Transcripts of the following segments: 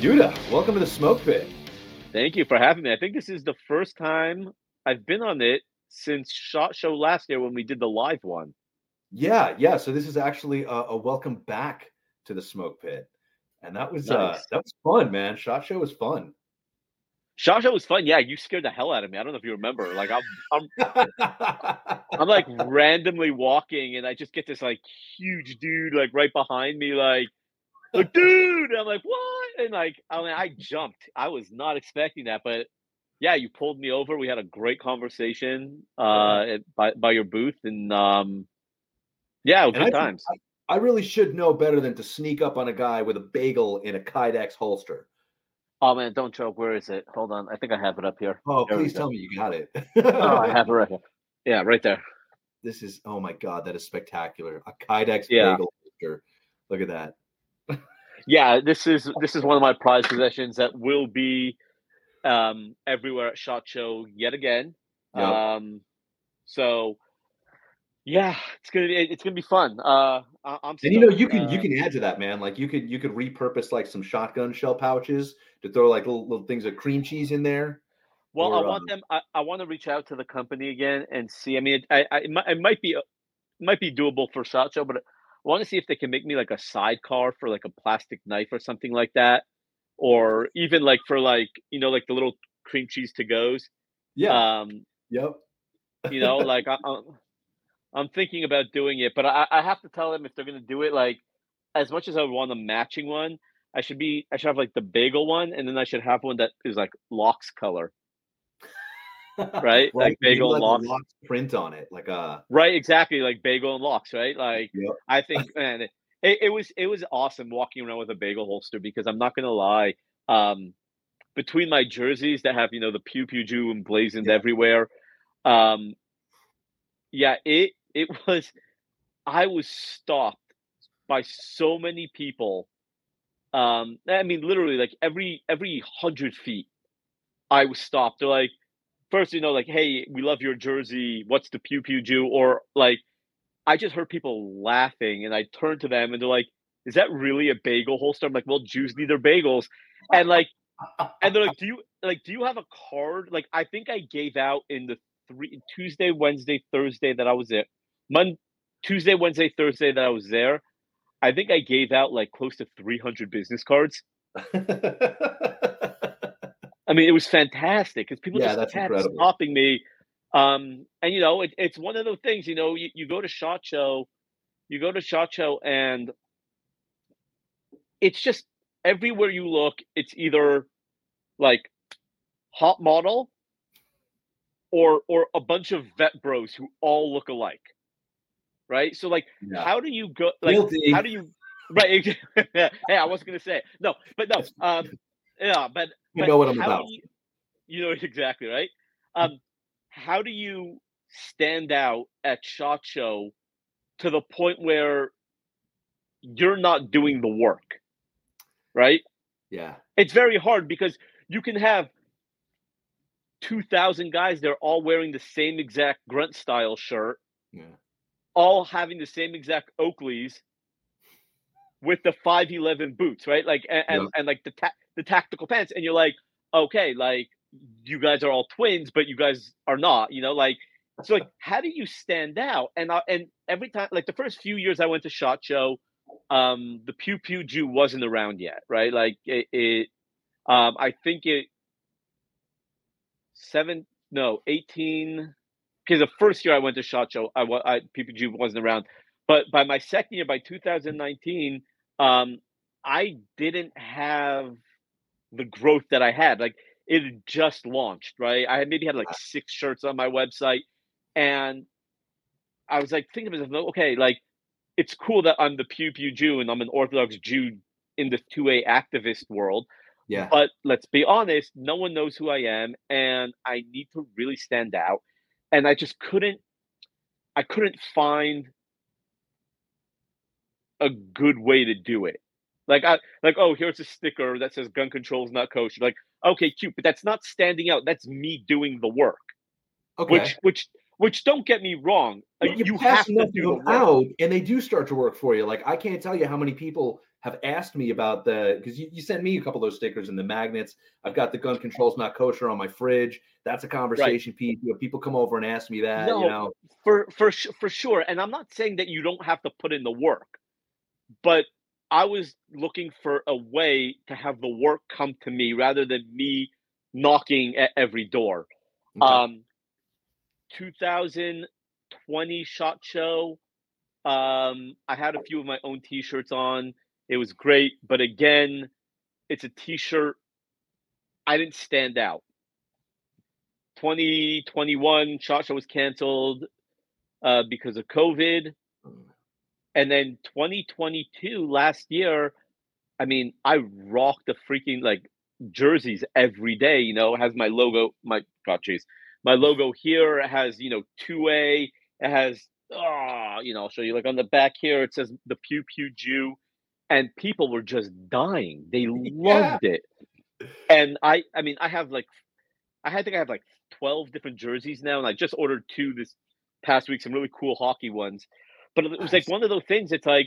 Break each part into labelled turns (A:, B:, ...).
A: Duda, welcome to the Smoke Pit.
B: Thank you for having me. I think this is the first time I've been on it since Shot Show last year when we did the live one.
A: Yeah, yeah. So this is actually a, a welcome back to the Smoke Pit, and that was uh,
B: Nice.
A: uh that was fun, man. Shot Show was fun.
B: Shot Show was fun. Yeah, you scared the hell out of me. I don't know if you remember. Like I'm, I'm, I'm like randomly walking, and I just get this like huge dude like right behind me, like, like dude. I'm like, what? And like, I mean, I jumped. I was not expecting that, but yeah, you pulled me over. We had a great conversation uh at, by by your booth, and um, yeah,
A: And
B: good
A: I
B: times.
A: I really should know better than to sneak up on a guy with a bagel in a Kydex holster.
B: Oh man, don't joke. Where is it? Hold on. I think I have it up here.
A: Oh,
B: There
A: please tell me you got it.
B: Oh, I have it right here. Yeah, right there.
A: this is oh my god, that is spectacular. A Kydex
B: Yeah.
A: bagel holster. Look at that.
B: Yeah, this is this is one of my prized possessions that will be um everywhere at Shot Show yet again.
A: Yep.
B: Um so yeah, it's gonna be it's gonna be fun. Uh I, I'm
A: And you know, you can you
B: uh,
A: can add to that, man. Like you could you could repurpose like some shotgun shell pouches to throw like little, little things of cream cheese in there.
B: Well, I want
A: um,
B: them. I, I want to reach out to the company again and see. I mean, it, I, I, it, might, it might be it might be doable for Shot Show, but I want to see if they can make me like a sidecar for like a plastic knife or something like that, or even like for like you know like the little cream cheese to goes.
A: Yeah.
B: Um,
A: yep.
B: you know, like I, I'm, I'm thinking about doing it, but I, I have to tell them if they're gonna do it. Like, as much as I would want a matching one, I should be. I should have like the bagel one, and then I should have one that is like Lox color. Right? Like bagel
A: like
B: lox.
A: lox print on it, like a
B: Right, exactly, like bagel and lox, right? Like
A: Yep.
B: I think man, it, it, it was it was awesome walking around with a bagel holster because I'm not gonna lie, um between my jerseys that have, you know, the pew pew jew emblazoned
A: Yeah.
B: everywhere, um yeah, it it was I was stopped by so many people. Um I mean literally like every every hundred feet I was stopped. They're like, first, you know, like, hey, we love your jersey. What's the pew pew Jew? Or like, I just heard people laughing, and I turned to them, and they're like, "Is that really a bagel holster?" I'm like, "Well, Jews need their bagels," and like, and they're like, "Do you like? Do you have a card?" Like, I think I gave out in the three Tuesday, Wednesday, Thursday that I was there. Monday, Tuesday, Wednesday, Thursday that I was there. I think I gave out like close to 300 business cards. I mean, it was fantastic because people
A: Yeah,
B: just kept
A: incredible.
B: stopping me. Um, and you know, it, it's one of those things. You know, you, you go to Shot Show, you go to Shot Show, and it's just everywhere you look, it's either like hot model or or a bunch of vet bros who all look alike, right? So like,
A: yeah.
B: how do you go? Like,
A: Guilty.
B: how do you? Right. hey, I wasn't gonna say it. no, but no. Um, yeah, but
A: You
B: but
A: know what I'm about.
B: You, you know exactly right. Um, how do you stand out at Shot Show to the point where you're not doing the work? Right.
A: yeah.
B: It's very hard because you can have two thousand guys. They're all wearing the same exact grunt style shirt,
A: Yeah.
B: all having the same exact Oakleys with the 511 boots, right? Like and and,
A: Yeah.
B: and like the ta- the tactical pants and you're like, "Okay, like you guys are all twins, but you guys are not." You know, like so like how do you stand out? And I, and every time like the first few years I went to Shot Show, um the Pew Pew Jew wasn't around yet, right? Like it, it um I think it seven no 18 because the first year I went to Shot Show, I, I PPG wasn't around. But by my second year, by 2019, um, I didn't have the growth that I had. Like it had just launched, right? I had maybe had like uh-huh. six shirts on my website, and I was like thinking to myself, okay, like it's cool that I'm the Pew Pew Jew and I'm an Orthodox Jew in the 2A activist world.
A: Yeah.
B: But let's be honest, no one knows who I am, and I need to really stand out. And I just couldn't, I couldn't find a good way to do it. Like I like, oh, here's a sticker that says gun control is not kosher. Like, okay, cute, but that's not standing out. That's me doing the work.
A: Okay.
B: Which which Which don't get me wrong, uh,
A: you,
B: you have to do the
A: out, and they do start to work for you. Like I can't tell you how many people have asked me about the because you, you sent me a couple of those stickers and the magnets. I've got the gun controls not kosher on my fridge. That's a conversation piece. You know, people come over and ask me that.
B: No,
A: you know,
B: for for for sure. And I'm not saying that you don't have to put in the work, but I was looking for a way to have the work come to me rather than me knocking at every door.
A: Okay.
B: Um, 2020 shot show. Um, I had a few of my own T-shirts on. It was great, but again, it's a T-shirt. I didn't stand out. 2021 shot show was canceled uh, because of COVID, and then 2022 last year. I mean, I rocked the freaking like jerseys every day. You know, it has my logo. My God, jeez, my logo here has you know two A. It has oh, you know, I'll show you like on the back here. It says the Pew Pew Jew, and people were just dying. They loved it, and I, I mean, I have like, I think I have like twelve different jerseys now, and I just ordered two this past week. Some really cool hockey ones, but it was like one of those things. It's like,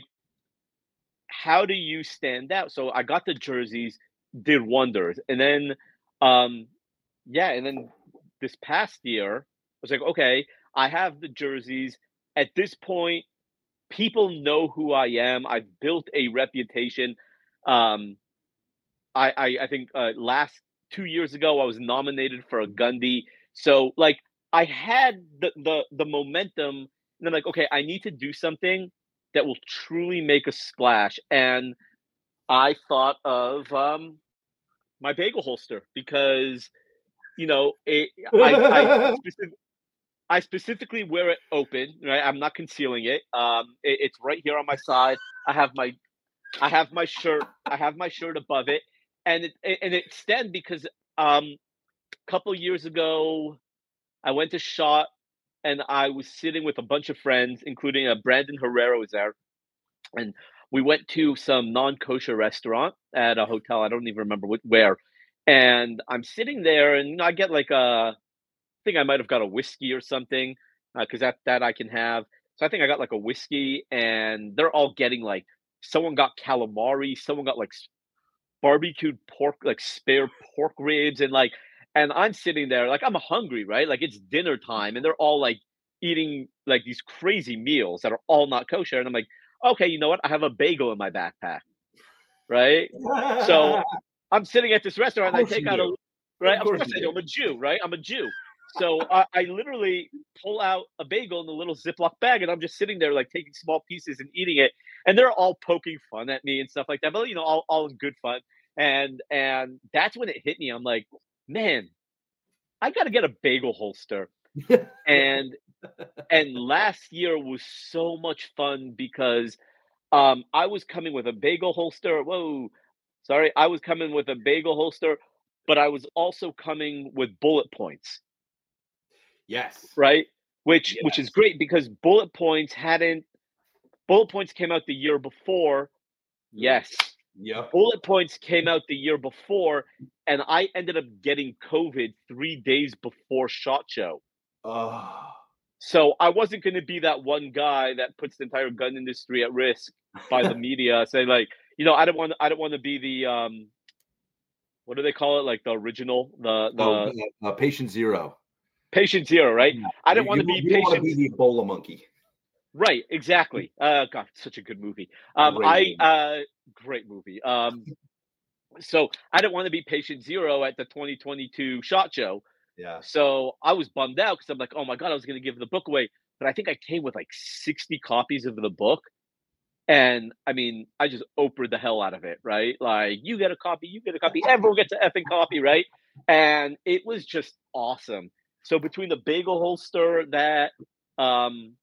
B: how do you stand out? So I got the jerseys, did wonders, and then, um, yeah, and then this past year, I was like, okay, I have the jerseys. At this point, people know who I am. I've built a reputation. Um, I, I, I think uh, last two years ago, I was nominated for a Gundy. So like I had the the the momentum, and then like, okay, I need to do something that will truly make a splash. And I thought of um, my bagel holster because you know it, I, I, specific, I specifically wear it open. Right, I'm not concealing it. Um, it, it's right here on my side. I have my I have my shirt. I have my shirt above it, and it and it extend because um, a couple years ago, I went to shot, and I was sitting with a bunch of friends, including uh, Brandon Herrera was there, and we went to some non-kosher restaurant at a hotel. I don't even remember what, where, and I'm sitting there, and I get like a, I think I might have got a whiskey or something, because that that I can have. So I think I got like a whiskey, and they're all getting like someone got calamari, someone got like barbecued pork, like spare pork ribs, and like, and I'm sitting there like I'm hungry, right? Like it's dinner time, and they're all like eating like these crazy meals that are all not kosher, and I'm like, okay, you know what? I have a bagel in my backpack, right? So I'm sitting at this restaurant, and I take out a right.
A: Of
B: Of
A: course
B: course, I do.
A: do.
B: I'm a Jew, right? I'm a Jew. So I, I literally pull out a bagel in a little Ziploc bag, and I'm just sitting there, like taking small pieces and eating it. And they're all poking fun at me and stuff like that, but you know, all, all in good fun. And and that's when it hit me. I'm like, man, I got to get a bagel holster. And and last year was so much fun because um, I was coming with a bagel holster. Whoa, sorry, I was coming with a bagel holster, but I was also coming with bullet points,
A: yes.
B: right? Which which is great because bullet points hadn't bullet points came out the year before. Yes,
A: Yep.
B: bullet points came out the year before, and I ended up getting COVID three days before Shot Show.
A: Oh.
B: So I wasn't going to be that one guy that puts the entire gun industry at risk by the media. saying like, you know, I don't want, I don't want to be the, um, what do they call it? Like the original, the the
A: oh, uh, patient zero.
B: patient zero, right?
A: Yeah.
B: I didn't want to be
A: don't- you wanna
B: patient.
A: be the Ebola monkey.
B: Right, exactly. Uh, God, such a good movie. Um, I uh, great movie. Um, so I didn't want to be patient zero at the 2022 shot show.
A: Yeah.
B: So I was bummed out because I'm like, oh my god, I was going to give the book away, but I think I came with like 60 copies of the book, and I mean, I just Oprah the hell out of it, right? Like, you get a copy, you get a copy, everyone gets an effing copy, right? And it was just awesome. So between the bagel holster, that um,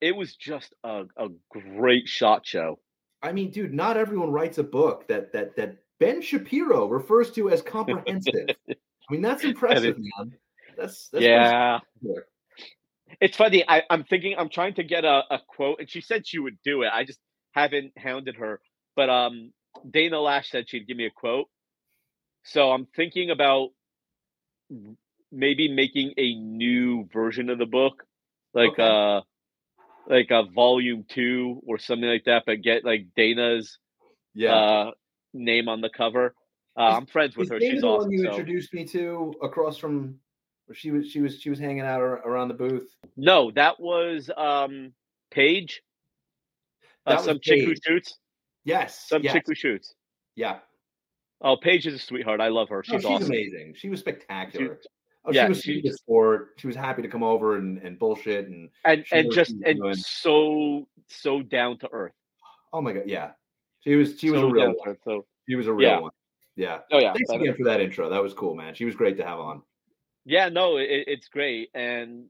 B: it was just a, a great shot show.
A: I mean, dude, not everyone writes a book that that that Ben Shapiro refers to as comprehensive. I mean, that's impressive, man. That's, that's
B: yeah. It's funny. I, I'm thinking I'm trying to get a, a quote, and she said she would do it. I just haven't hounded her. But um, Dana Loesch said she'd give me a quote. So I'm thinking about maybe making a new version of the book like
A: Okay.
B: uh like a volume two or something like that, but get like Dana's
A: Yeah.
B: uh name on the cover. Uh, I'm friends with her.
A: Dana
B: She's
A: the
B: awesome.
A: one you
B: so-
A: introduced me to across from? Or she was she was she was hanging out around the booth.
B: No, that was um Paige. Uh,
A: That was
B: some chick who shoots.
A: Yes.
B: Some
A: yes.
B: chick who shoots.
A: Yeah.
B: Oh, Paige is a sweetheart. I love her.
A: No,
B: She's,
A: she's
B: awesome.
A: amazing. She was spectacular. Oh,
B: yeah,
A: she was
B: she
A: sweet as
B: just-
A: sport. She was happy to come over and, and bullshit and
B: And and just and
A: doing.
B: so so down to earth.
A: oh my god, yeah. She was she was
B: so
A: a real one.
B: earth. So
A: She was a real
B: Yeah.
A: one. Yeah.
B: oh yeah.
A: Thanks again for that intro. That was cool, man. She was great to have on.
B: Yeah, no, it, it's great, and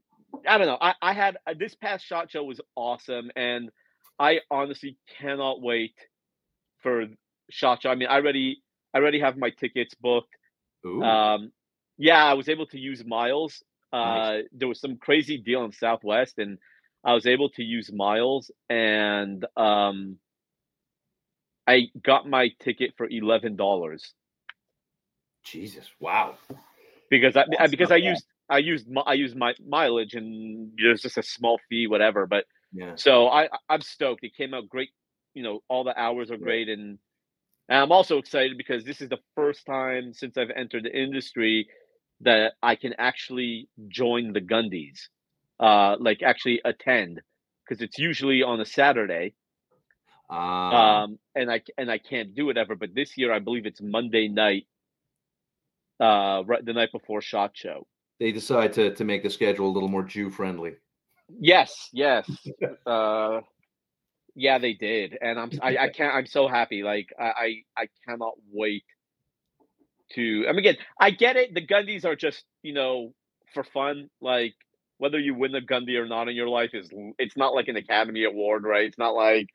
B: I don't know. I, I had uh, this past shot show was awesome, and I honestly cannot wait for shot show. I mean, I already, I already have my tickets booked.
A: Ooh.
B: Um, yeah, I was able to use miles. Uh,
A: Nice.
B: there was some crazy deal in Southwest, and I was able to use miles, and um, I got my ticket for eleven dollars.
A: Jesus. Wow.
B: because I, because I
A: bad.
B: used I used I used my mileage and there's just a small fee whatever but
A: Yeah.
B: so I I- I'm stoked it came out great you know all the hours are
A: Yeah.
B: great and, and I'm also excited because this is the first time since I've entered the industry that I can actually join the Gundies uh like actually attend because it's usually on a Saturday
A: Uh,
B: um and I and I can't do it ever but this year I believe it's Monday night uh right the night before shot show
A: they decide to to make the schedule a little more Jew friendly.
B: Yes, yes. uh yeah, they did. And I'm I, I can't I'm so happy. Like I, I I cannot wait to I mean again, I get it. The Gundys are just, you know, for fun. Like whether you win the Gundy or not in your life is it's not like an Academy Award, right? It's not like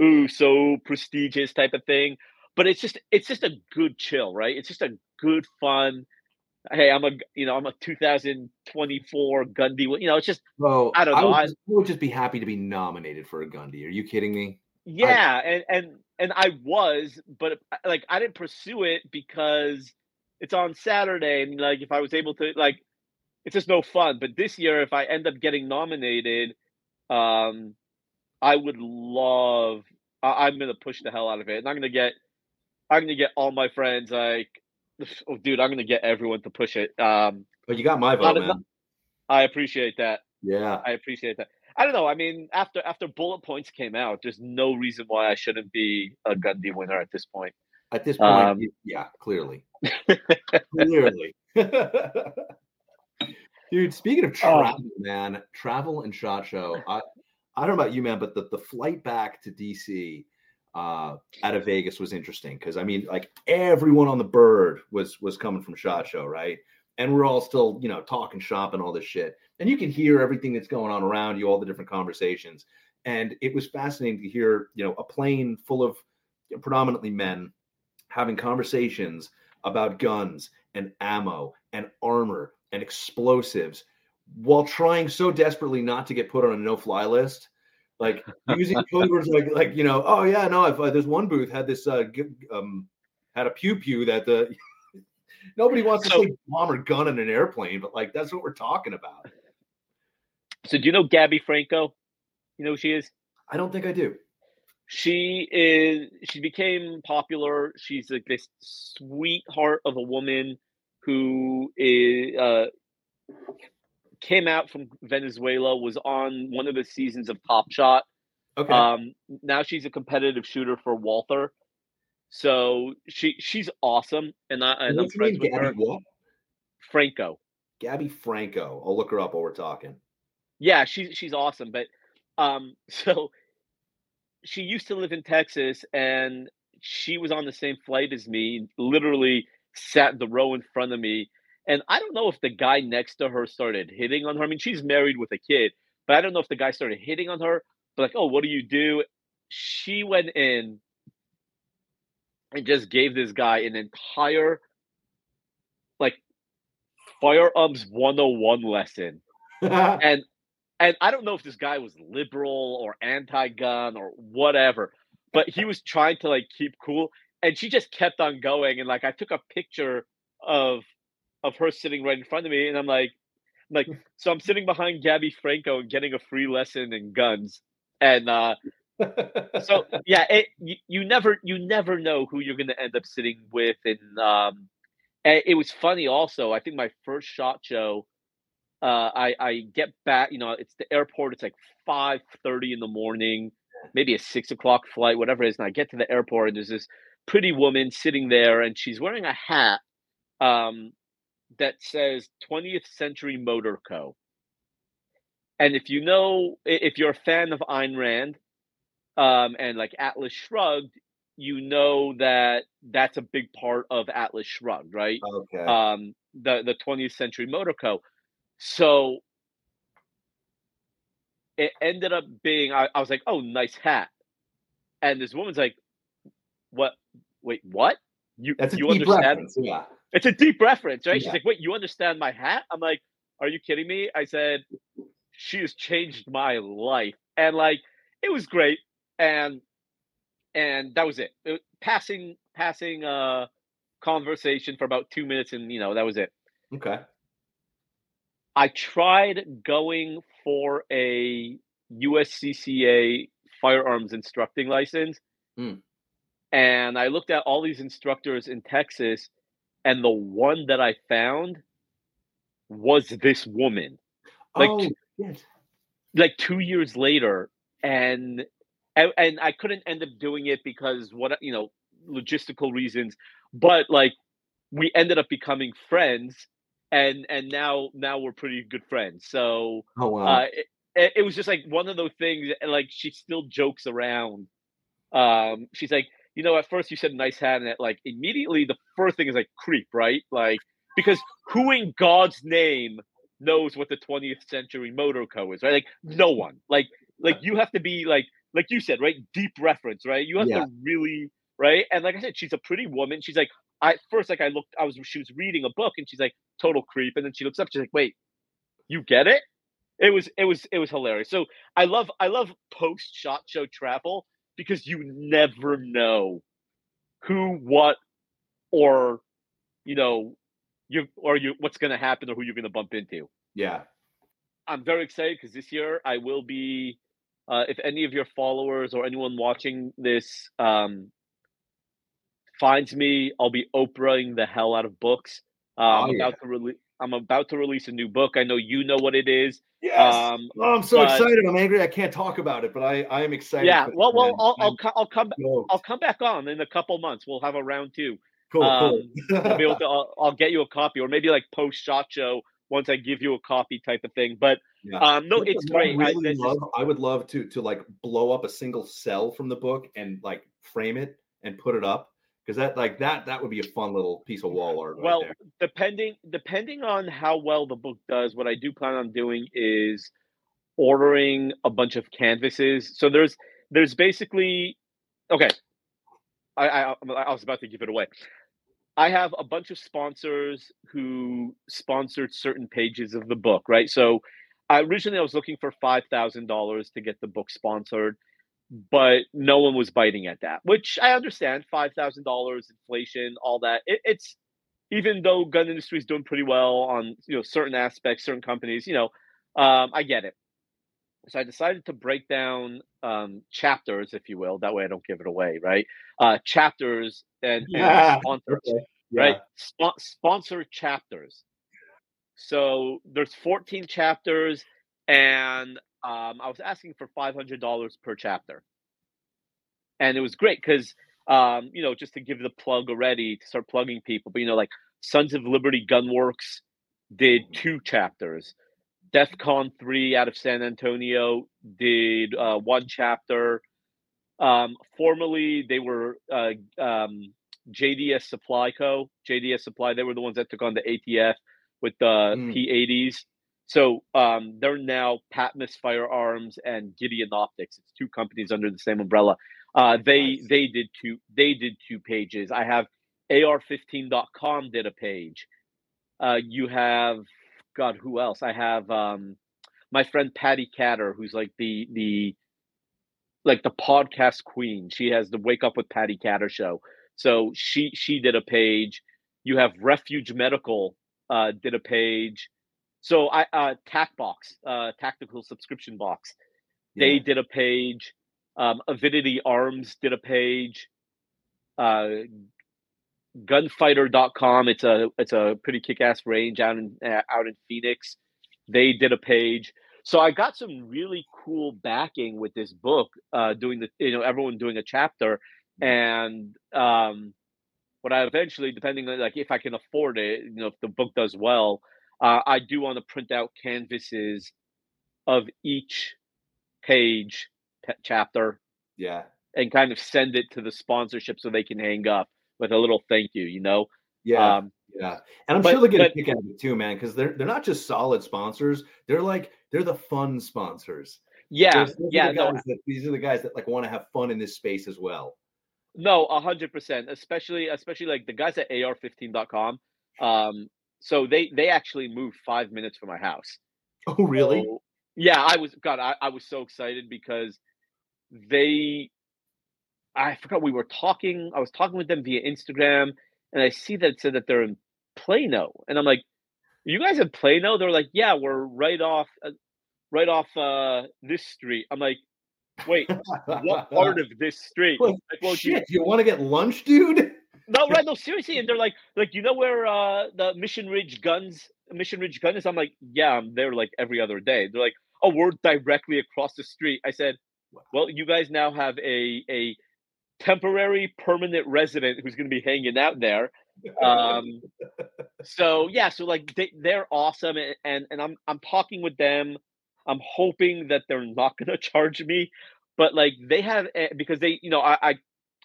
B: ooh, so prestigious type of thing. But it's just it's just a good chill, right? It's just a good fun. Hey, I'm a you know I'm a 2024 Gundy. You know, it's just
A: Well,
B: I don't know,
A: Would
B: I-
A: just, I would just be happy to be nominated for a Gundy. Are you kidding me?
B: Yeah, and and and I was, but uh, like I didn't pursue it because it's on Saturday, and like if I was able to, like, it's just no fun. But this year, if I end up getting nominated, um, I would love. I, I'm gonna push the hell out of it, and I'm gonna get, I'm gonna get all my friends like, oh, dude, I'm gonna get everyone to push it. Um,
A: But you got my vote, man.
B: I appreciate that.
A: Yeah.
B: I appreciate that. I don't know. I mean, after after bullet points came out, there's no reason why I shouldn't be a Gundy winner at this point.
A: At this point,
B: Um,
A: yeah, clearly. clearly. Dude, speaking of
B: Oh.
A: travel, man, travel and shot show. I I don't know about you, man, but the, the flight back to DC uh out of Vegas was interesting because I mean, like everyone on the bird was was coming from shot show, right? And we're all still, you know, talking shop and all this shit. And you can hear everything that's going on around you, all the different conversations. And it was fascinating to hear, you know, a plane full of predominantly men having conversations about guns and ammo and armor and explosives while trying so desperately not to get put on a no-fly list like using code words like like you know oh yeah no if uh, there's one booth had this uh g- um had a pew pew that the nobody wants to
B: So-
A: say bomb or gun in an airplane but like that's what we're talking about
B: So do you know Gabby Franco? You know who she is?
A: i don't think i do
B: She is. She became popular. She's like this sweetheart of a woman who is uh, came out from Venezuela. Was on one of the seasons of Top Shot.
A: okay
B: Um, now she's a competitive shooter for Walther. So she she's awesome, and I and I'm
A: What's her name?
B: friends with
A: Gabby
B: her.
A: what?
B: Franco.
A: gabby franco i'll look her up while we're talking
B: Yeah, she's she's awesome. But um, so she used to live in Texas, and she was on the same flight as me. Literally sat the row in front of me, and I don't know if the guy next to her started hitting on her. I mean, she's married with a kid, but I don't know if the guy started hitting on her. But like, oh, what do you do? She went in and just gave this guy an entire like firearms 101 lesson and and I don't know if this guy was liberal or anti-gun or whatever, but he was trying to like keep cool, and she just kept on going. And like I took a picture of of her sitting right in front of me, and I'm like, like, so I'm sitting behind Gabby Franco and getting a free lesson in guns, and uh, so yeah, it, you, you never you never know who you're going to end up sitting with, and um, and it was funny also. I think my first shot show, uh, I I get back, you know, it's the airport. It's like five thirty in the morning, maybe a six o'clock flight, whatever it is, and I get to the airport and there's this pretty woman sitting there, and she's wearing a hat um, that says 20th Century Motor Co. And if you know, if you're a fan of Ayn Rand um, and like Atlas Shrugged, you know that that's a big part of Atlas Shrugged, right?
A: Okay.
B: Um, the the 20th Century Motor Co. So it ended up being I, I was like, oh, nice hat. And this woman's like, what? Wait, what?
A: You That's you understand? Yeah.
B: It's a deep reference, right? Yeah. She's like, wait, you understand my hat? I'm like, are you kidding me? I said, she has changed my life, and like, it was great, and and that was it. it passing passing uh conversation for about two minutes, and you know that was it.
A: Okay.
B: I tried going for a USCCA firearms instructing license. Mm. And I looked at all these instructors in Texas, and the one that I found was this woman. Like, oh, yes. like two years later, and, and and I couldn't end up doing it because what you know logistical reasons. But like, we ended up becoming friends and and now now we're pretty good friends. So
A: oh, wow.
B: uh, it, it was just like one of those things. Like she still jokes around. Um, she's like, you know, at first you said nice hat, and it, like immediately the first thing is like creep, right? Like because who in God's name knows what the 20th century motor co is, right? Like no one. Like like you have to be like like you said, right? Deep reference, right? You have yeah. to really right. And like I said, she's a pretty woman. She's like, I first like I looked, I was she was reading a book and she's like total creep, and then she looks up, she's like, wait, you get it? It was it was it was hilarious. So I love I love post shot show travel because you never know who, what, or you know, you or you what's going to happen or who you're going to bump into.
A: Yeah,
B: I'm very excited because this year I will be. Uh, if any of your followers or anyone watching this um, finds me, I'll be Oprahing the hell out of books. Uh, oh, I'm about to release. I'm about to release a new book. I know you know what it is.
A: Yes. Um, oh, I'm so but, excited. I'm angry. I can't talk about it, but I, I am excited.
B: Yeah. Well, well, I'll, I'll, I'll, come. I'll come back on in a couple months. We'll have a round two.
A: Cool. Um,
B: cool. I'll be able to. I'll, I'll, get you a copy, or maybe like post shot show once I give you a copy type of thing. But yeah. um, no, it's great.
A: Really I, love, I would love to to like blow up a single cell from the book and like frame it and put it up because that like that that would be a fun little piece of wall art.
B: Well,
A: right
B: depending depending on how well the book does, what I do plan on doing is ordering a bunch of canvases. So there's there's basically okay. I, I I was about to give it away. I have a bunch of sponsors who sponsored certain pages of the book, right? So I, originally I was looking for five thousand dollars to get the book sponsored but no one was biting at that, which I understand. Five thousand dollars, inflation, all that. It, it's even though gun industry is doing pretty well on you know certain aspects, certain companies. You know, um, I get it. So I decided to break down um, chapters, if you will. That way, I don't give it away, right? Uh, chapters and, yeah. and sponsors, okay. yeah. right? Sp- sponsor chapters. So there's 14 chapters, and um, I was asking for five hundred dollars per chapter, and it was great because um, you know just to give the plug already to start plugging people, but you know like Sons of Liberty Gunworks did two chapters. DEFCON three out of San Antonio did uh, one chapter. Um, formerly, they were uh, um, JDS Supply Co. JDS Supply. They were the ones that took on the ATF with the mm. P80s. So um, they're now Patmos Firearms and Gideon Optics. It's two companies under the same umbrella. Uh, they nice. they did two they did two pages. I have AR15.com did a page. Uh, you have God, who else? I have um, my friend Patty Catter, who's like the the like the podcast queen. She has the Wake Up with Patty Catter show. So she she did a page. You have Refuge Medical uh, did a page. So I uh TacBox, uh tactical subscription box. They
A: Yeah.
B: did a page. Um, Avidity Arms did a page. Uh, gunfighter.com it's a it's a pretty kick-ass range out in uh, out in phoenix they did a page so i got some really cool backing with this book uh doing the you know everyone doing a chapter and um what i eventually depending on like if i can afford it you know if the book does well uh, i do want to print out canvases of each page p- chapter
A: Yeah.
B: and kind of send it to the sponsorship so they can hang up with a little thank you you know
A: Yeah.
B: um
A: Yeah, and I'm
B: But-
A: sure they'll get a kick out of it too, man. Because they're they're not just solid sponsors; they're like they're the fun sponsors.
B: yeah
A: Those- those
B: yeah
A: the
B: no
A: that, these are the guys that like want to have fun in this space as well.
B: No, a hundred percent. Especially, especially like the guys at AR15.com. Um, so they they actually moved five minutes from my house.
A: Oh, really?
B: So, yeah, I was God. I, I was so excited because they. I forgot we were talking. I was talking with them via Instagram, and I see that it said that they're in Plano, and I'm like, "You guys in Plano?" They're like, "Yeah, we're right off, uh, right off uh, this street." I'm like, "Wait, what part of this street?" Like, well, do you-
A: Shit, you want to get lunch, dude?
B: No, right? No, seriously. And they're like, like you know where uh the Mission Ridge guns, Mission Ridge gun is? I'm like, yeah, I'm there like every other day. They're like, oh, we're directly across the street. I said, well, you guys now have a a temporary permanent resident who's going to be hanging out there. Um, so yeah, so like they they're awesome, and, and and I'm I'm talking with them. I'm hoping that they're not going to charge me, but like they have eh, because they you know I I,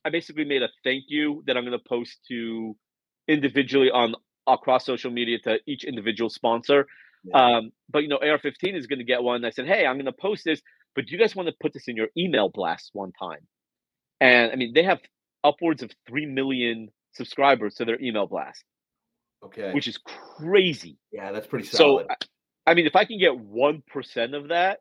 B: I basically made a thank you that I'm going to post to individually on across social media to each individual sponsor.
A: Yeah.
B: Um, but you know AR15 is going to get one. I said, hey, I'm going to post this, but do you guys want to put this in your email blast one time? And I mean, they have upwards of three million subscribers to their email blast,
A: okay.
B: which is crazy.
A: yeah, that's pretty
B: So,
A: solid.
B: I- I mean, if I can get one percent of that,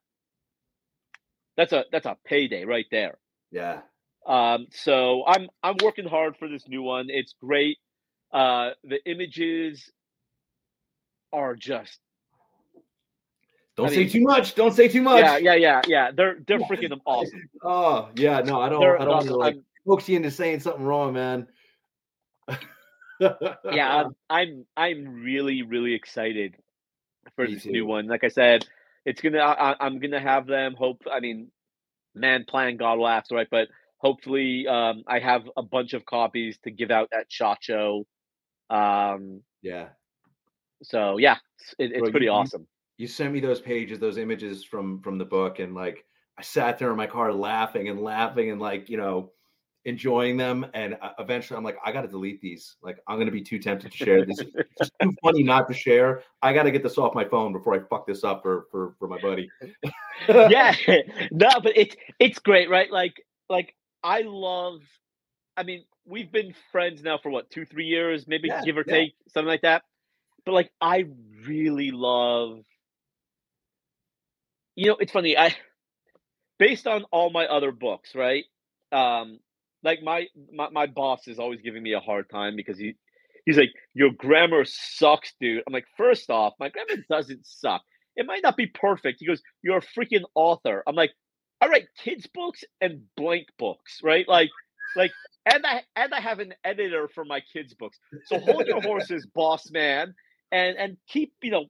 B: that's a that's a payday right there.
A: yeah.
B: Um, so I'm I'm working hard for this new one. It's great. Uh, the images are just
A: Don't
B: I
A: say
B: mean-
A: too much. Don't say too much.
B: yeah yeah yeah yeah. They're they're freaking awesome.
A: Oh, yeah. No, I don't.
B: They're
A: I don't
B: awesome.
A: like coax you into saying something wrong, man.
B: yeah, I'm, I'm I'm really really excited for
A: Me
B: this new one. Like I said, it's gonna I- I'm gonna have them. Hope I mean, man, plan God laughs right, but hopefully um, I have a bunch of copies to give out at Shot Show. Um,
A: yeah.
B: so yeah, it's, it, it's
A: Bro,
B: pretty
A: you-
B: awesome.
A: you sent me those pages, those images from from the book, and like I sat there in my car laughing and laughing and like you know enjoying them. And uh, eventually, I'm like, I got to delete these. Like, I'm gonna be too tempted to share this. It's too funny not to share. I got to get this off my phone before I fuck this up for for for my buddy.
B: yeah no but it's it's great right like like i love i mean we've been friends now for what two three years maybe
A: Yeah,
B: give or
A: yeah.
B: take something like that but like i really love you know it's funny i based on all my other books right um like my my, my boss is always giving me a hard time because he he's like your grammar sucks dude i'm like first off my grammar doesn't suck it might not be perfect. He goes, You're a freaking author. I'm like, I write kids' books and blank books, right? Like, like, and I and I have an editor for my kids' books. So hold your horses, boss man, and and keep, you know,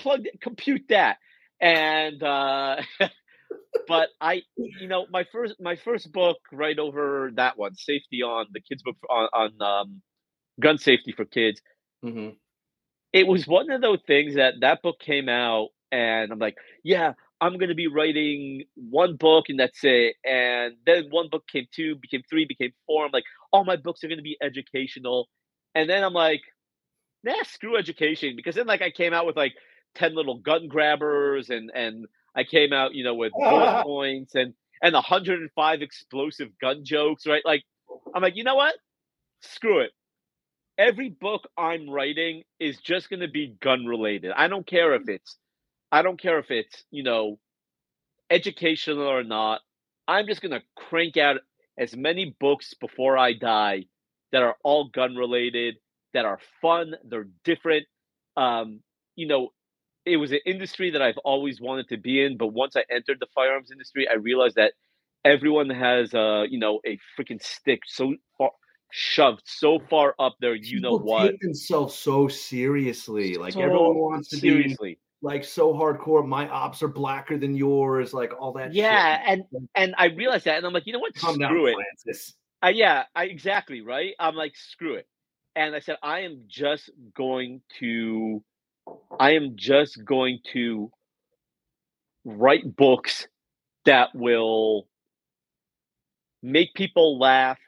B: plug compute that. And uh but I you know, my first my first book right over that one, Safety on the kids book on, on um gun safety for kids
A: hmm
B: it was one of those things that that book came out and i'm like yeah i'm going to be writing one book and that's it. And then one book came two became three became four. I'm like all my books are going to be educational. And then i'm like nah screw education. Because then like i came out with like 10 little gun grabbers and and i came out you know with bullet points and and 105 explosive gun jokes right? Like i'm like you know what? Screw it. Every book I'm writing is just going to be gun related. I don't care if it's I don't care if it's, you know, educational or not. I'm just going to crank out as many books before I die that are all gun related, that are fun, they're different. Um, you know, it was an industry that I've always wanted to be in, but once I entered the firearms industry, I realized that everyone has uh you know a freaking stick so far shoved so far up there. You People know what?
A: Take themselves so seriously. Like so everyone wants to seriously. be like so hardcore. My ops are blacker than yours. Like all that.
B: Yeah, shit. and and I realized that, and I'm like, you know what? Calm Screw down, it. Uh, yeah, I exactly right. I'm like, screw it. And I said, I am just going to, I am just going to write books that will make people laugh,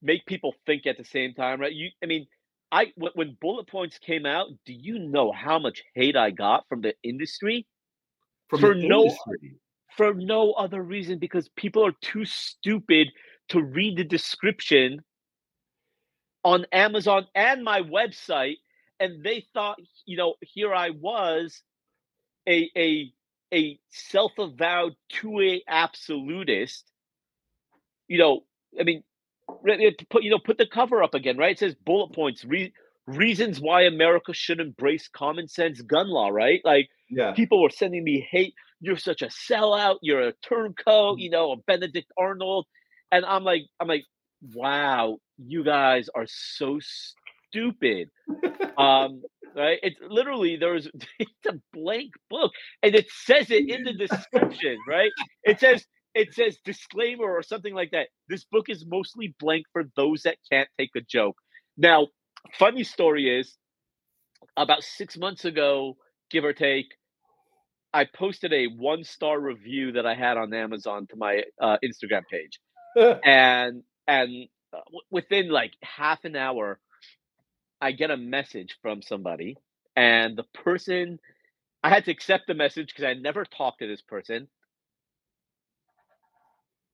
B: make people think at the same time, right? You, I mean, I when bullet points came out, do you know how much hate I got from the industry? From for the no industry. for no other reason because people are too stupid to read the description on Amazon and my website, and they thought, you know, here I was, a a a self-avowed 2A absolutist. You know, I mean, put you know put the cover up again, right? It says bullet points, re- reasons why America should embrace common sense gun law, right? Like, yeah. people were sending me hate. You're such a sellout. You're a turncoat. You know, a Benedict Arnold, and I'm like, I'm like, wow, you guys are so stupid. um, right? It's literally there's it's a blank book, and it says it in the description, right? It says it says disclaimer or something like that. This book is mostly blank for those that can't take a joke. Now, funny story is about six months ago, give or take, I posted a one star review that I had on Amazon to my uh, Instagram page, and and uh, within like half an hour, I get a message from somebody, and the person I had to accept the message because I never talked to this person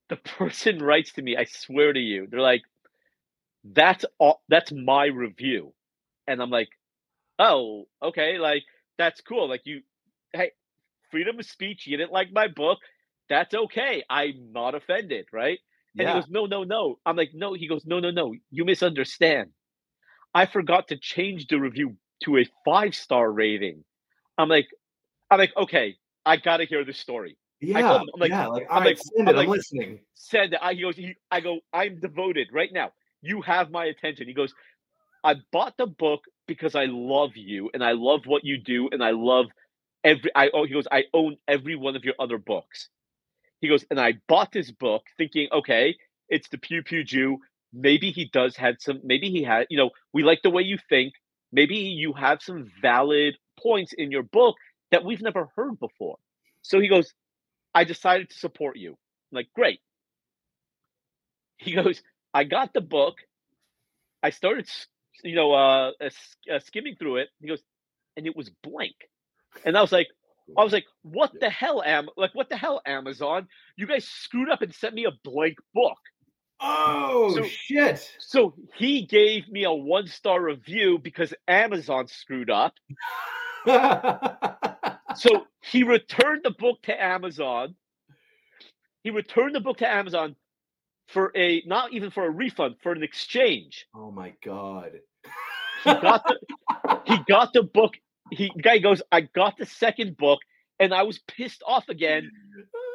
B: the person writes to me, I swear to you, they're like, that's all that's my review. And I'm like, oh, okay, like that's cool. Like you hey, freedom of speech, you didn't like my book. That's okay. I'm not offended, right? And yeah. he goes, No, no, no. I'm like, no, he goes, No, no, no. You misunderstand. I forgot to change the review to a five star rating. I'm like, I'm like, okay, I gotta hear the story.
A: Yeah, I'm like, yeah, like, I'm like, send it. I'm, like, I'm listening.
B: Send it. I, he goes, he, I go, I'm devoted right now. You have my attention. He goes, I bought the book because I love you and I love what you do and I love every. I oh, he goes, I own every one of your other books. He goes, and I bought this book thinking, okay, it's the Pew Pew Jew. Maybe he does have some. Maybe he had. You know, we like the way you think. Maybe you have some valid points in your book that we've never heard before. So he goes, I decided to support you. I'm like, great. He goes, I got the book. I started, you know, uh, uh, skimming through it. He goes, and it was blank. And I was like, I was like, what the hell, Am? Like, what the hell, Amazon? You guys screwed up and sent me a blank book.
A: Oh so, shit!
B: So he gave me a one star review because Amazon screwed up. so he returned the book to Amazon. He returned the book to Amazon for a not even for a refund, for an exchange.
A: Oh my god.
B: He got the he got the book. He guy goes, I got the second book, and I was pissed off again.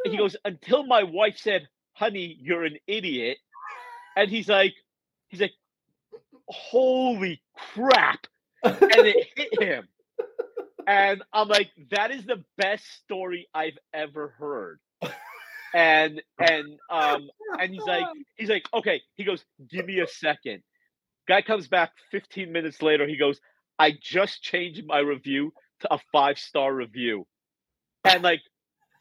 B: He goes, until my wife said, honey, you're an idiot. And he's like, he's like, holy crap. And it hit him and I'm like, that is the best story I've ever heard. And and um and he's like he's like okay. He goes give me a second. Guy comes back 15 minutes later he goes i just changed my review to a five star review. And like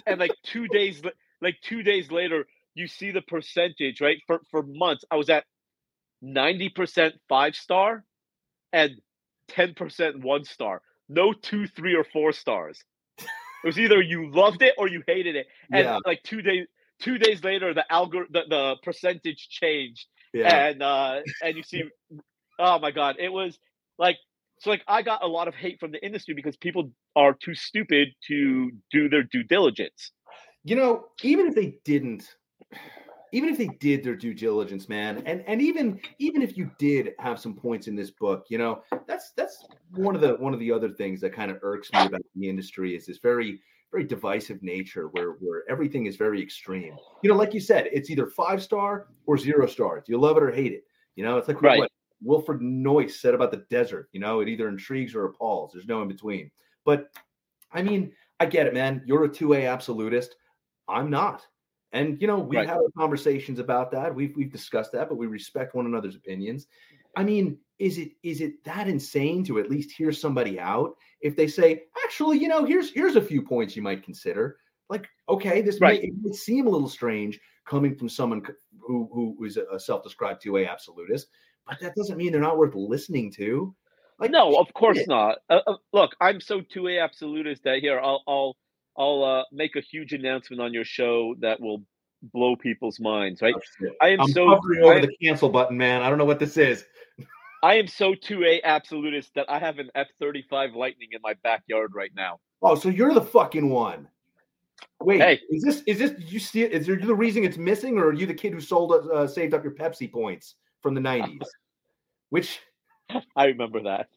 B: and like two days like two days later you see the percentage right? For for months i was at 90% five star and 10% one star no two, three, or four stars. It was either you loved it or you hated it. And yeah. like two days two days later the algor the, the percentage changed. Yeah. And uh and you see oh my god, it was like so like I got a lot of hate from the industry because people are too stupid to do their due diligence.
A: You know, even if they didn't even if they did their due diligence, man, and and even even if you did have some points in this book, you know, that's that's one of the one of the other things that kind of irks me about the industry is this very very divisive nature where where everything is very extreme. You know, like you said, it's either five star or zero stars. You love it or hate it. You know, it's like right. what Wilfred Noyce said about the desert. You know, it either intrigues or appalls. There's no in between. But I mean, I get it, man. You're a two A absolutist. I'm not. And you know, we've right. had conversations about that. We've we've discussed that, but we respect one another's opinions. I mean, is it is it that insane to at least hear somebody out if they say, actually, you know, here's here's a few points you might consider. Like, okay, this right. may, may seem a little strange coming from someone who who is a self-described 2A absolutist, but that doesn't mean they're not worth listening to.
B: Like, no, of course it. not. Uh, uh, look, I'm so 2A absolutist that here I'll I'll I'll uh, make a huge announcement on your show that will blow people's minds. Right?
A: Oh, I am I'm so hovering over am, the cancel button, man. I don't know what this is.
B: I am so 2A absolutist that I have an F 35 Lightning in my backyard right now.
A: Oh, so you're the fucking one. Wait, hey. is this is this you see it? Is there the reason it's missing, or are you the kid who sold uh, saved up your Pepsi points from the '90s? Which
B: I remember that.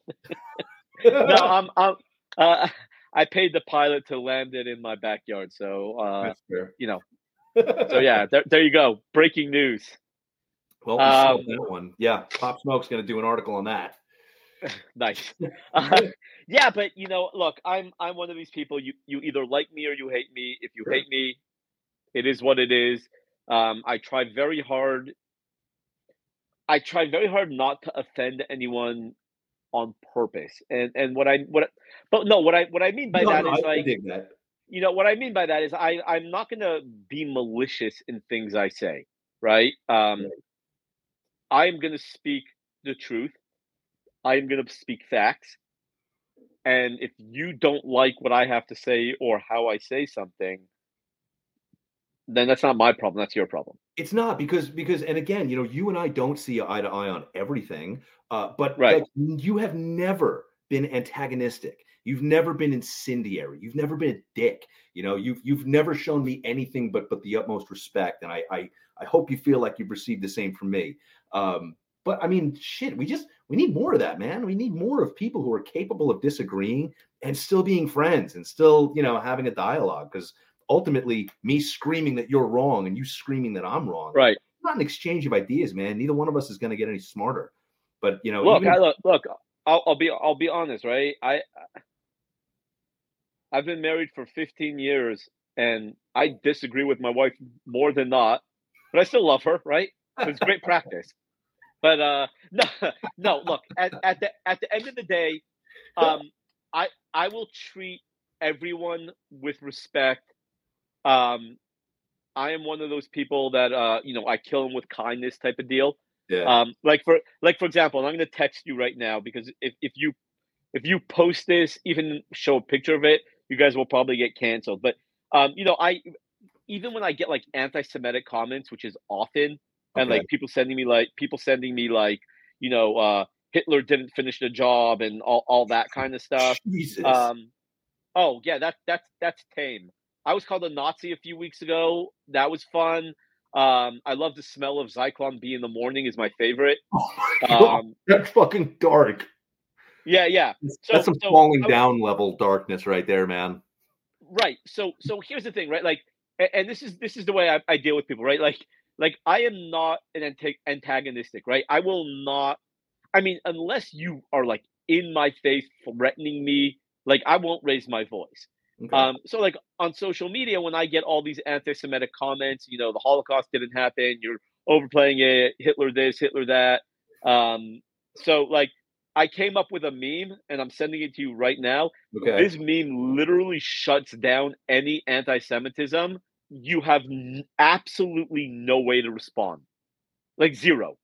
B: no, I'm, I'm uh, I paid the pilot to land it in my backyard, so uh, you know. so yeah, there, there you go. Breaking news.
A: Well, um, that one. Yeah, Pop Smoke's going to do an article on that.
B: nice. Uh, yeah, but you know, look, I'm I'm one of these people. You you either like me or you hate me. If you sure. hate me, it is what it is. Um, I try very hard. I try very hard not to offend anyone on purpose. And and what I what but no, what I what I mean by no, that no, is I like that. you know what I mean by that is I I'm not going to be malicious in things I say, right? Um, right. I'm going to speak the truth. I'm going to speak facts. And if you don't like what I have to say or how I say something, then that's not my problem. That's your problem.
A: It's not because because and again, you know, you and I don't see eye to eye on everything. Uh, but
B: right.
A: Like, you have never been antagonistic. You've never been incendiary. You've never been a dick. You know, you've you've never shown me anything but but the utmost respect. And I I I hope you feel like you've received the same from me. Um, but I mean, shit, we just we need more of that, man. We need more of people who are capable of disagreeing and still being friends and still, you know, having a dialogue. Because ultimately, me screaming that you're wrong and you screaming that I'm wrong,
B: right?
A: Not an exchange of ideas, man. Neither one of us is going to get any smarter. But you know,
B: look, even- I, look, look. I'll, I'll be I'll be honest, right? I I've been married for 15 years, and I disagree with my wife more than not, but I still love her, right? It's great practice. But uh, no, no. Look at, at the at the end of the day, um, I I will treat everyone with respect. Um, I am one of those people that uh, you know, I kill them with kindness type of deal.
A: Yeah.
B: Um, like for like for example, I'm going to text you right now because if if you if you post this, even show a picture of it, you guys will probably get canceled. But um, you know, I even when I get like anti-Semitic comments, which is often, and like people sending me like people sending me like you know uh hitler didn't finish the job and all, all that kind of stuff
A: Jesus.
B: um oh yeah that that's that's tame i was called a nazi a few weeks ago. That was fun. Um i love the smell of zyklon b in the morning is my favorite.
A: Oh my um that's fucking dark.
B: Yeah yeah.
A: So, that's some so, falling down level darkness right there man.
B: Right. So so here's the thing right? Like and, and this is this is the way I, I deal with people right? Like like I am not an antagonistic, right? I will not. I mean, unless you are like in my face threatening me, like I won't raise my voice. Okay. Um, so like on social media, when I get all these anti-Semitic comments, you know, the Holocaust didn't happen, you're overplaying it, Hitler this, Hitler that. Um, so like I came up with a meme and I'm sending it to you right now.
A: Okay.
B: This meme literally shuts down any anti-Semitism you have n- absolutely no way to respond, like zero.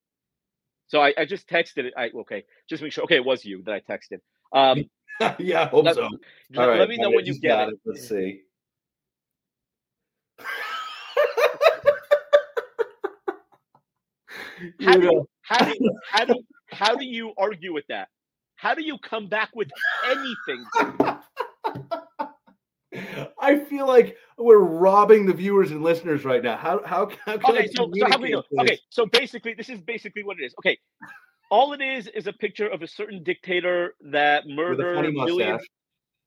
B: So I, I just texted it. I okay, just make sure. Okay, it was you that I texted. Um,
A: yeah, I hope
B: let,
A: so.
B: Let, let me know when you get it. it.
A: Let's see.
B: how, do you, how, do you, how, do, how do you argue with that? How do you come back with anything?
A: I feel like we're robbing the viewers and listeners right now. How how, how can
B: okay, I so, so how we Okay, so basically, this is basically what it is. Okay, all it is is a picture of a certain dictator that murdered millions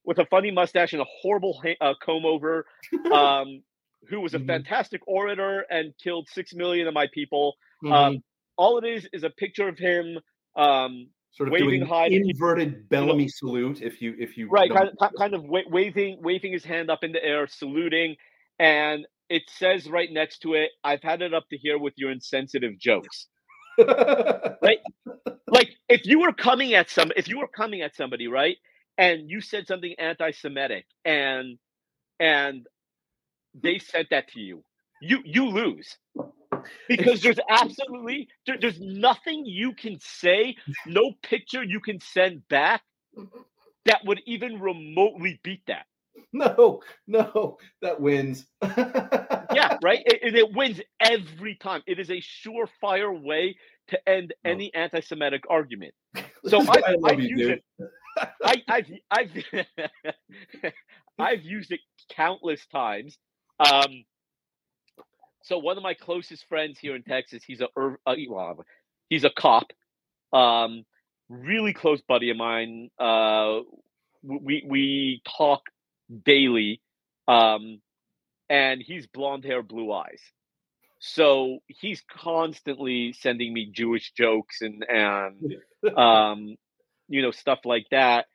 B: with a funny mustache and a horrible uh, comb over, um, who was a mm-hmm. fantastic orator and killed six million of my people. Um, mm-hmm. Um, all it is is a picture of him um,
A: sort of waving high, inverted Bellamy you know, salute. If you if you
B: right, kind of, kind of waving waving his hand up in the air, saluting, and it says right next to it, "I've had it up to here with your insensitive jokes." Right? Like if you were coming at some, if you were coming at somebody, right, and you said something anti-Semitic, and and they sent that to you, you you lose because there's absolutely there, there's nothing you can say, no picture you can send back that would even remotely beat that.
A: No, no, that wins.
B: yeah, right. It, it wins every time. It is a surefire way to end oh. any anti-Semitic argument. So I, I, I use dude. it. I, I've I've I've used it countless times. Um, so one of my closest friends here in Texas, he's a uh, well, he's a cop, um, really close buddy of mine. Uh, we we talk daily, um, and he's blonde hair, blue eyes. So he's constantly sending me Jewish jokes and and um, you know stuff like that.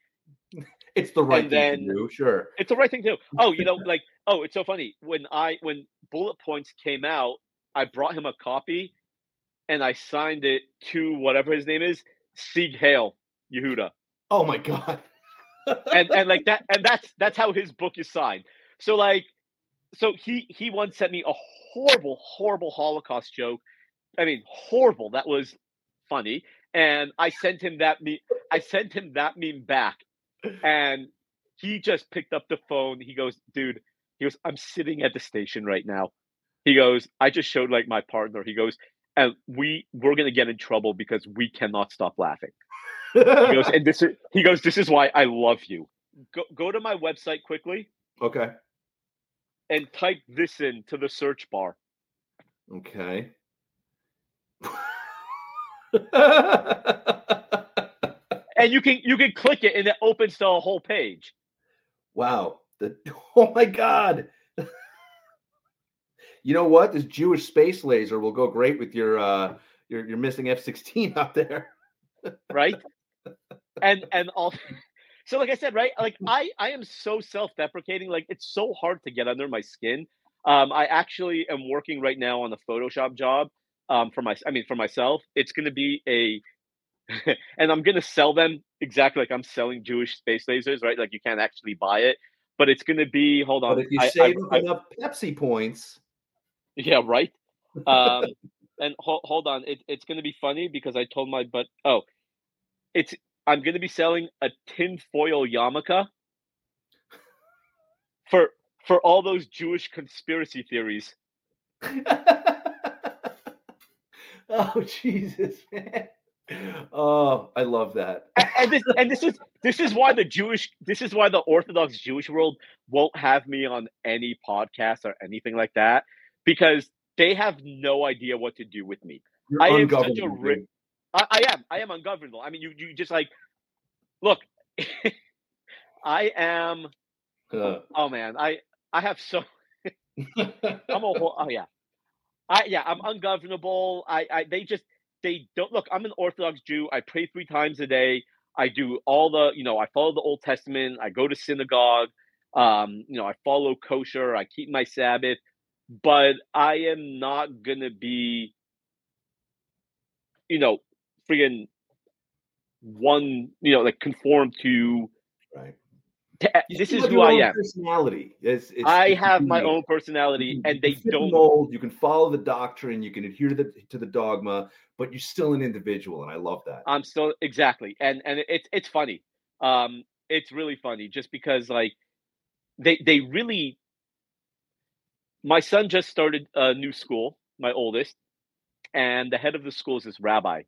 A: It's the right and thing then, to do, sure.
B: It's the right thing to do. Oh, you know, like oh, it's so funny when I when Bullet Points came out, I brought him a copy, and I signed it to whatever his name is, Sieg Heil Yehuda.
A: Oh my god.
B: And and like that and that's that's how his book is signed. So like so he he once sent me a horrible, horrible Holocaust joke. I mean, horrible. That was funny. And I sent him that me I sent him that meme back. And he just picked up the phone. He goes, dude, he goes, I'm sitting at the station right now. He goes, I just showed like my partner. He goes, and we we're gonna get in trouble because we cannot stop laughing. He goes, and this is he goes, this is why I love you. Go go to my website quickly.
A: Okay
B: and type this in to the search bar.
A: Okay.
B: and you can you can click it and it opens to a whole page.
A: Wow. The oh my god. you know what? This Jewish space laser will go great with your uh your your missing F-16 out there.
B: right? And and all so like I said, right? Like. I I am so self-deprecating. Like it's so hard to get under my skin. Um, I actually am working right now on a Photoshop job. Um, for my I mean for myself. It's going to be a and I'm going to sell them exactly like I'm selling Jewish space lasers, right? Like you can't actually buy it, but it's going to be hold on.
A: But if you I, save I, enough I, Pepsi points,
B: yeah, right. Um, and hold, hold on, it, it's going to be funny because I told my but oh, it's I'm going to be selling a tinfoil yarmulke for for all those Jewish conspiracy theories.
A: oh Jesus, man! Oh, I love that.
B: and this and this is this is why the Jewish this is why the Orthodox Jewish world won't have me on any podcast or anything like that because they have no idea what to do with me. You're I am such a I, I am. I am ungovernable. I mean, you you just like look. I am. Uh, oh man, I I have so. I'm a whole. Oh yeah, I yeah. I'm ungovernable. I I they just they don't look. I'm an Orthodox Jew. I pray three times a day. I do all the you know. I follow the Old Testament. I go to synagogue. Um, you know, I follow kosher. I keep my Sabbath. But I am not gonna be, you know, friggin' one, you know, like conform to.
A: Right.
B: this is who I am.
A: Personality. It's, it's,
B: I it's have my own personality, you, and they don't.
A: Mold. You can follow the doctrine. You can adhere to the to the dogma, but you're still an individual, and I love that.
B: I'm still exactly, and and it's it's funny. Um, it's really funny just because like they they really. My son just started a new school, my oldest, and the head of the school is this rabbi,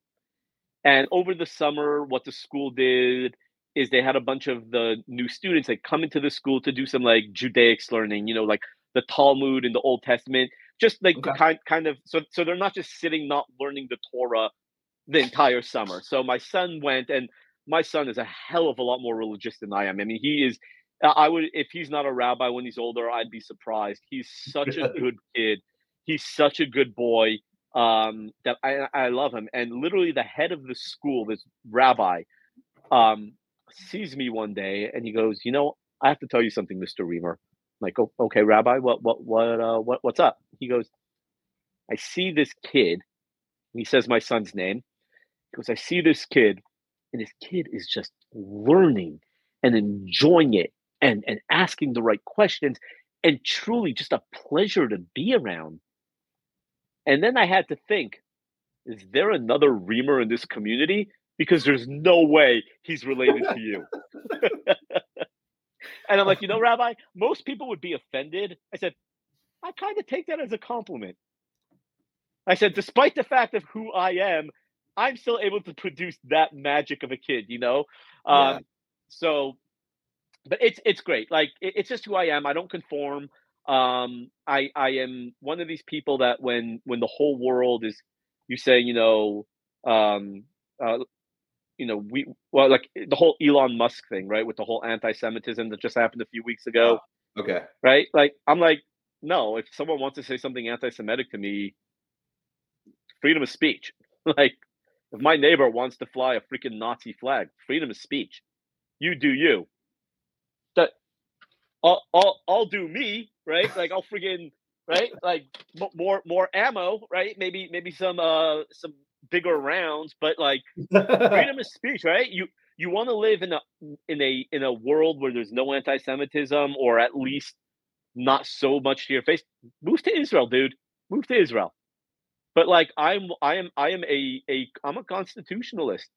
B: and over the summer, what the school did is they had a bunch of the new students that come into the school to do some like Judaics learning, you know, like the Talmud and the Old Testament, just like okay. kind kind of so so they're not just sitting not learning the Torah the entire summer. So my son went, and my son is a hell of a lot more religious than I am. I mean, he is. Uh, I would, if he's not a rabbi when he's older, I'd be surprised. He's such a good kid. He's such a good boy um, that I, I love him. And literally, the head of the school, this rabbi, um, sees me one day and he goes, "You know, I have to tell you something, Mister Remer." I'm like, oh, okay, Rabbi, what, what, what, uh, what, what's up? He goes, "I see this kid." he says my son's name. He goes, "I see this kid, and this kid is just learning and enjoying it and and asking the right questions." And truly, just a pleasure to be around. And then I had to think, is there another Remer in this community? Because there's no way he's related to you. and I'm like, you know, Rabbi, most people would be offended. I said, I kind of take that as a compliment. I said, despite the fact of who I am, I'm still able to produce that magic of a kid, you know? Yeah. Um, so, but it's, it's great. Like, it, it's just who I am. I don't conform um i i am one of these people that when when the whole world is you say you know um uh you know we well like the whole elon musk thing right with the whole anti-semitism that just happened a few weeks ago
A: okay.
B: right? Like i'm like no if someone wants to say something anti-semitic to me freedom of speech. Like if my neighbor wants to fly a freaking nazi flag freedom of speech. You do you I'll, I'll, I'll do me right? Like I'll friggin' right, like more more ammo, right? Maybe maybe some uh some bigger rounds, but like freedom of speech, right? You you want to live in a in a in a world where there's no anti-Semitism or at least not so much to your face. Move to Israel, dude. Move to Israel. But like I'm I am I am a a I'm a constitutionalist.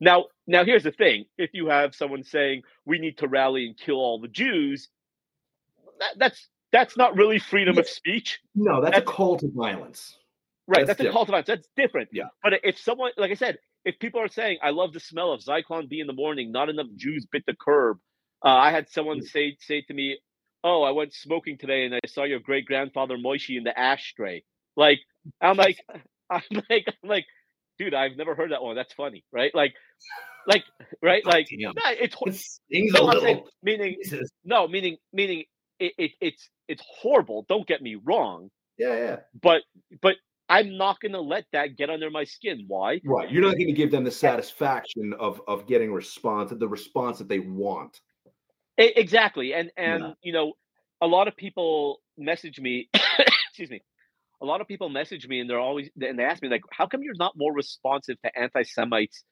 B: Now now here's the thing. If you have someone saying we need to rally and kill all the Jews, that, that's that's not really freedom of speech.
A: No, that's, that's a call to violence.
B: Right, that's, that's a call to violence. That's different.
A: Yeah.
B: But if someone, like I said, if people are saying, "I love the smell of Zyklon B in the morning," not enough Jews bit the curb. Uh, I had someone mm. say say to me, "Oh, I went smoking today and I saw your great grandfather Moishi in the ashtray." Like, I'm like, I'm like, I'm like, dude, I've never heard that one. That's funny, right? Like, like, right? Like, nah, it's,
A: it's no,
B: saying, meaning Jesus. no, meaning meaning it, it, it's it's horrible. Don't get me wrong.
A: Yeah, yeah.
B: But but I'm not going to let that get under my skin. Why?
A: Right. You're not going to give them the eh satisfaction of of getting response, the response that they want.
B: Exactly. And and yeah. you know, a lot of people message me. excuse me. A lot of people message me, and they're always and they ask me like, "How come you're not more responsive to anti-Semites,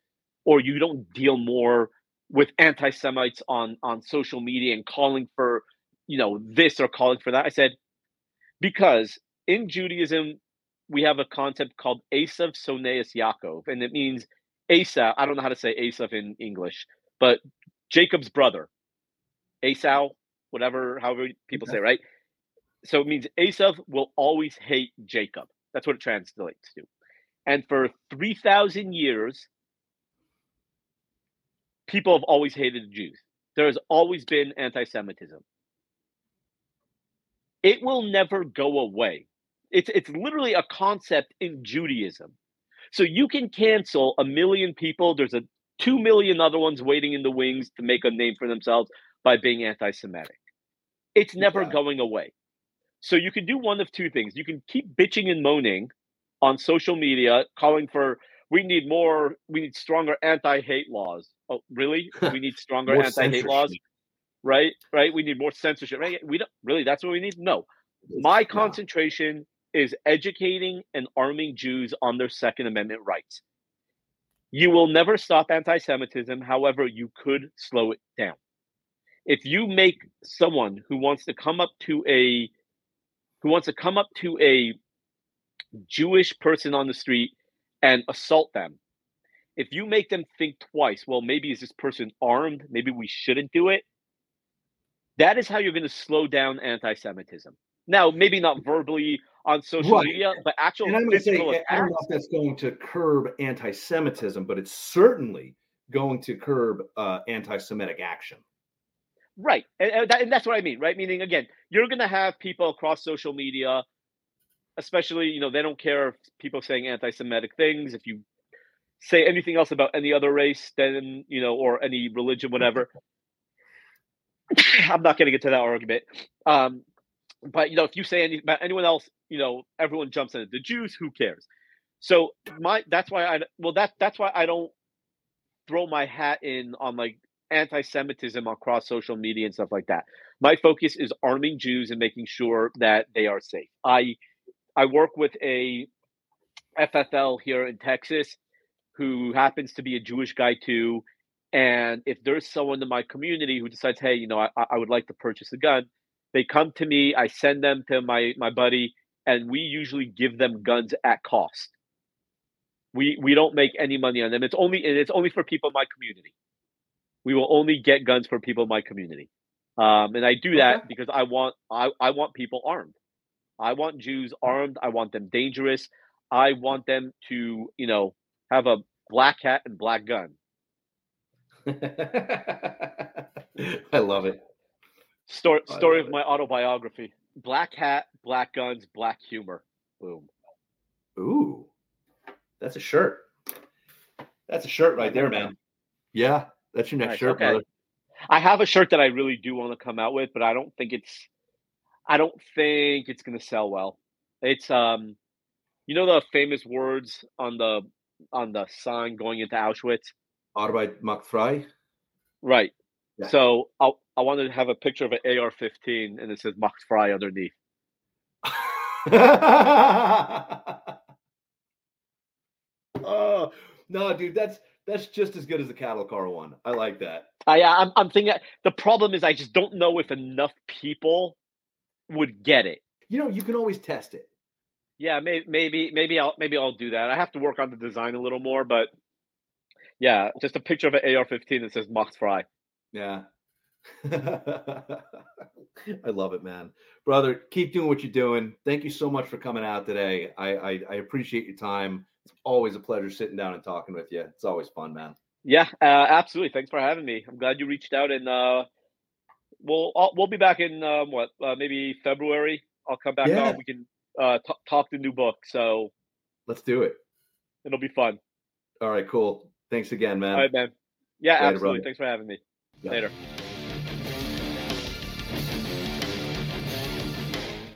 B: or you don't deal more with anti-Semites on on social media and calling for you know, this or calling for that. I said, because in Judaism, we have a concept called Esav Soneus Yaakov, and it means Esau. I don't know how to say Esav in English, but Jacob's brother, Esau, whatever, however people say, right? So it means Esav will always hate Jacob. That's what it translates to. And for 3,000 years, people have always hated the Jews. There has always been anti Semitism it will never go away. It's it's literally a concept in Judaism. So you can cancel a million people. There's a two million other ones waiting in the wings to make a name for themselves by being anti-Semitic. It's never yeah. going away. So you can do one of two things. You can keep bitching and moaning on social media, calling for we need more, we need stronger anti-hate laws. Oh, really? We need stronger anti-hate laws right? Right? We need more censorship. Right? We don't really. That's what we need. No, my concentration is educating and arming Jews on their Second Amendment rights. You will never stop anti-Semitism. However, you could slow it down. If you make someone who wants to come up to a who wants to come up to a Jewish person on the street and assault them, if you make them think twice, well, maybe is this person armed? Maybe we shouldn't do it. That is how you're going to slow down anti-Semitism. Now, maybe not verbally on social right. media, but actual and I'm physical
A: say, I don't know if that's going to curb anti-Semitism, but it's certainly going to curb uh, anti-Semitic action.
B: Right, and, and, that, and that's what I mean. Right, meaning again, you're going to have people across social media, especially you know they don't care if people saying anti-Semitic things. If you say anything else about any other race, then you know, or any religion, whatever. I'm not going to get to that argument. Um, but you know, if you say any, about anyone else, you know, everyone jumps in. The Jews, who cares? So my that's why I well that that's why I don't throw my hat in on like anti-Semitism across social media and stuff like that. My focus is arming Jews and making sure that they are safe. I I work with a FFL here in Texas who happens to be a Jewish guy too. And if there's someone in my community who decides, hey, you know, I, I would like to purchase a gun, they come to me, I send them to my my buddy, and we usually give them guns at cost. We we don't make any money on them. It's only it's only for people in my community. We will only get guns for people in my community. Um, and I do that okay. because I want I, I want people armed. I want Jews armed. I want them dangerous. I want them to, you know, have a black hat and black gun.
A: I love it.
B: Story story of it. my autobiography. Black hat, black guns, black humor. Boom.
A: Ooh. That's a shirt. That's a shirt right there, man. Yeah, that's your next nice, shirt, okay. brother.
B: I have a shirt that I really do want to come out with, but I don't think it's I don't think it's going to sell well. It's um you know the famous words on the on the sign going into Auschwitz?
A: Arbeit macht frei.
B: Right. Yeah. So I I wanted to have a picture of an AR-15 and it says macht frei underneath.
A: oh no, dude, that's that's just as good as the cattle car one. I like that.
B: I I'm I'm thinking the problem is I just don't know if enough people would get it.
A: You know, you can always test it.
B: Yeah, maybe maybe maybe I'll maybe I'll do that. I have to work on the design a little more, but yeah, just a picture of an AR-15 that says Macht frei.
A: Yeah. I love it, man. Brother, keep doing what you're doing. Thank you so much for coming out today. I, I, I appreciate your time. It's always a pleasure sitting down and talking with you. It's always fun, man.
B: Yeah, uh, absolutely. Thanks for having me. I'm glad you reached out, and uh, we'll I'll, we'll be back in um, what uh, maybe February. I'll come back yeah. on. We can uh, t- talk the new book. So
A: let's do it.
B: It'll be fun.
A: All right, cool. Thanks again, man.
B: All right, man. Yeah, Later, absolutely. Brother. Thanks for having me. Yeah. Later.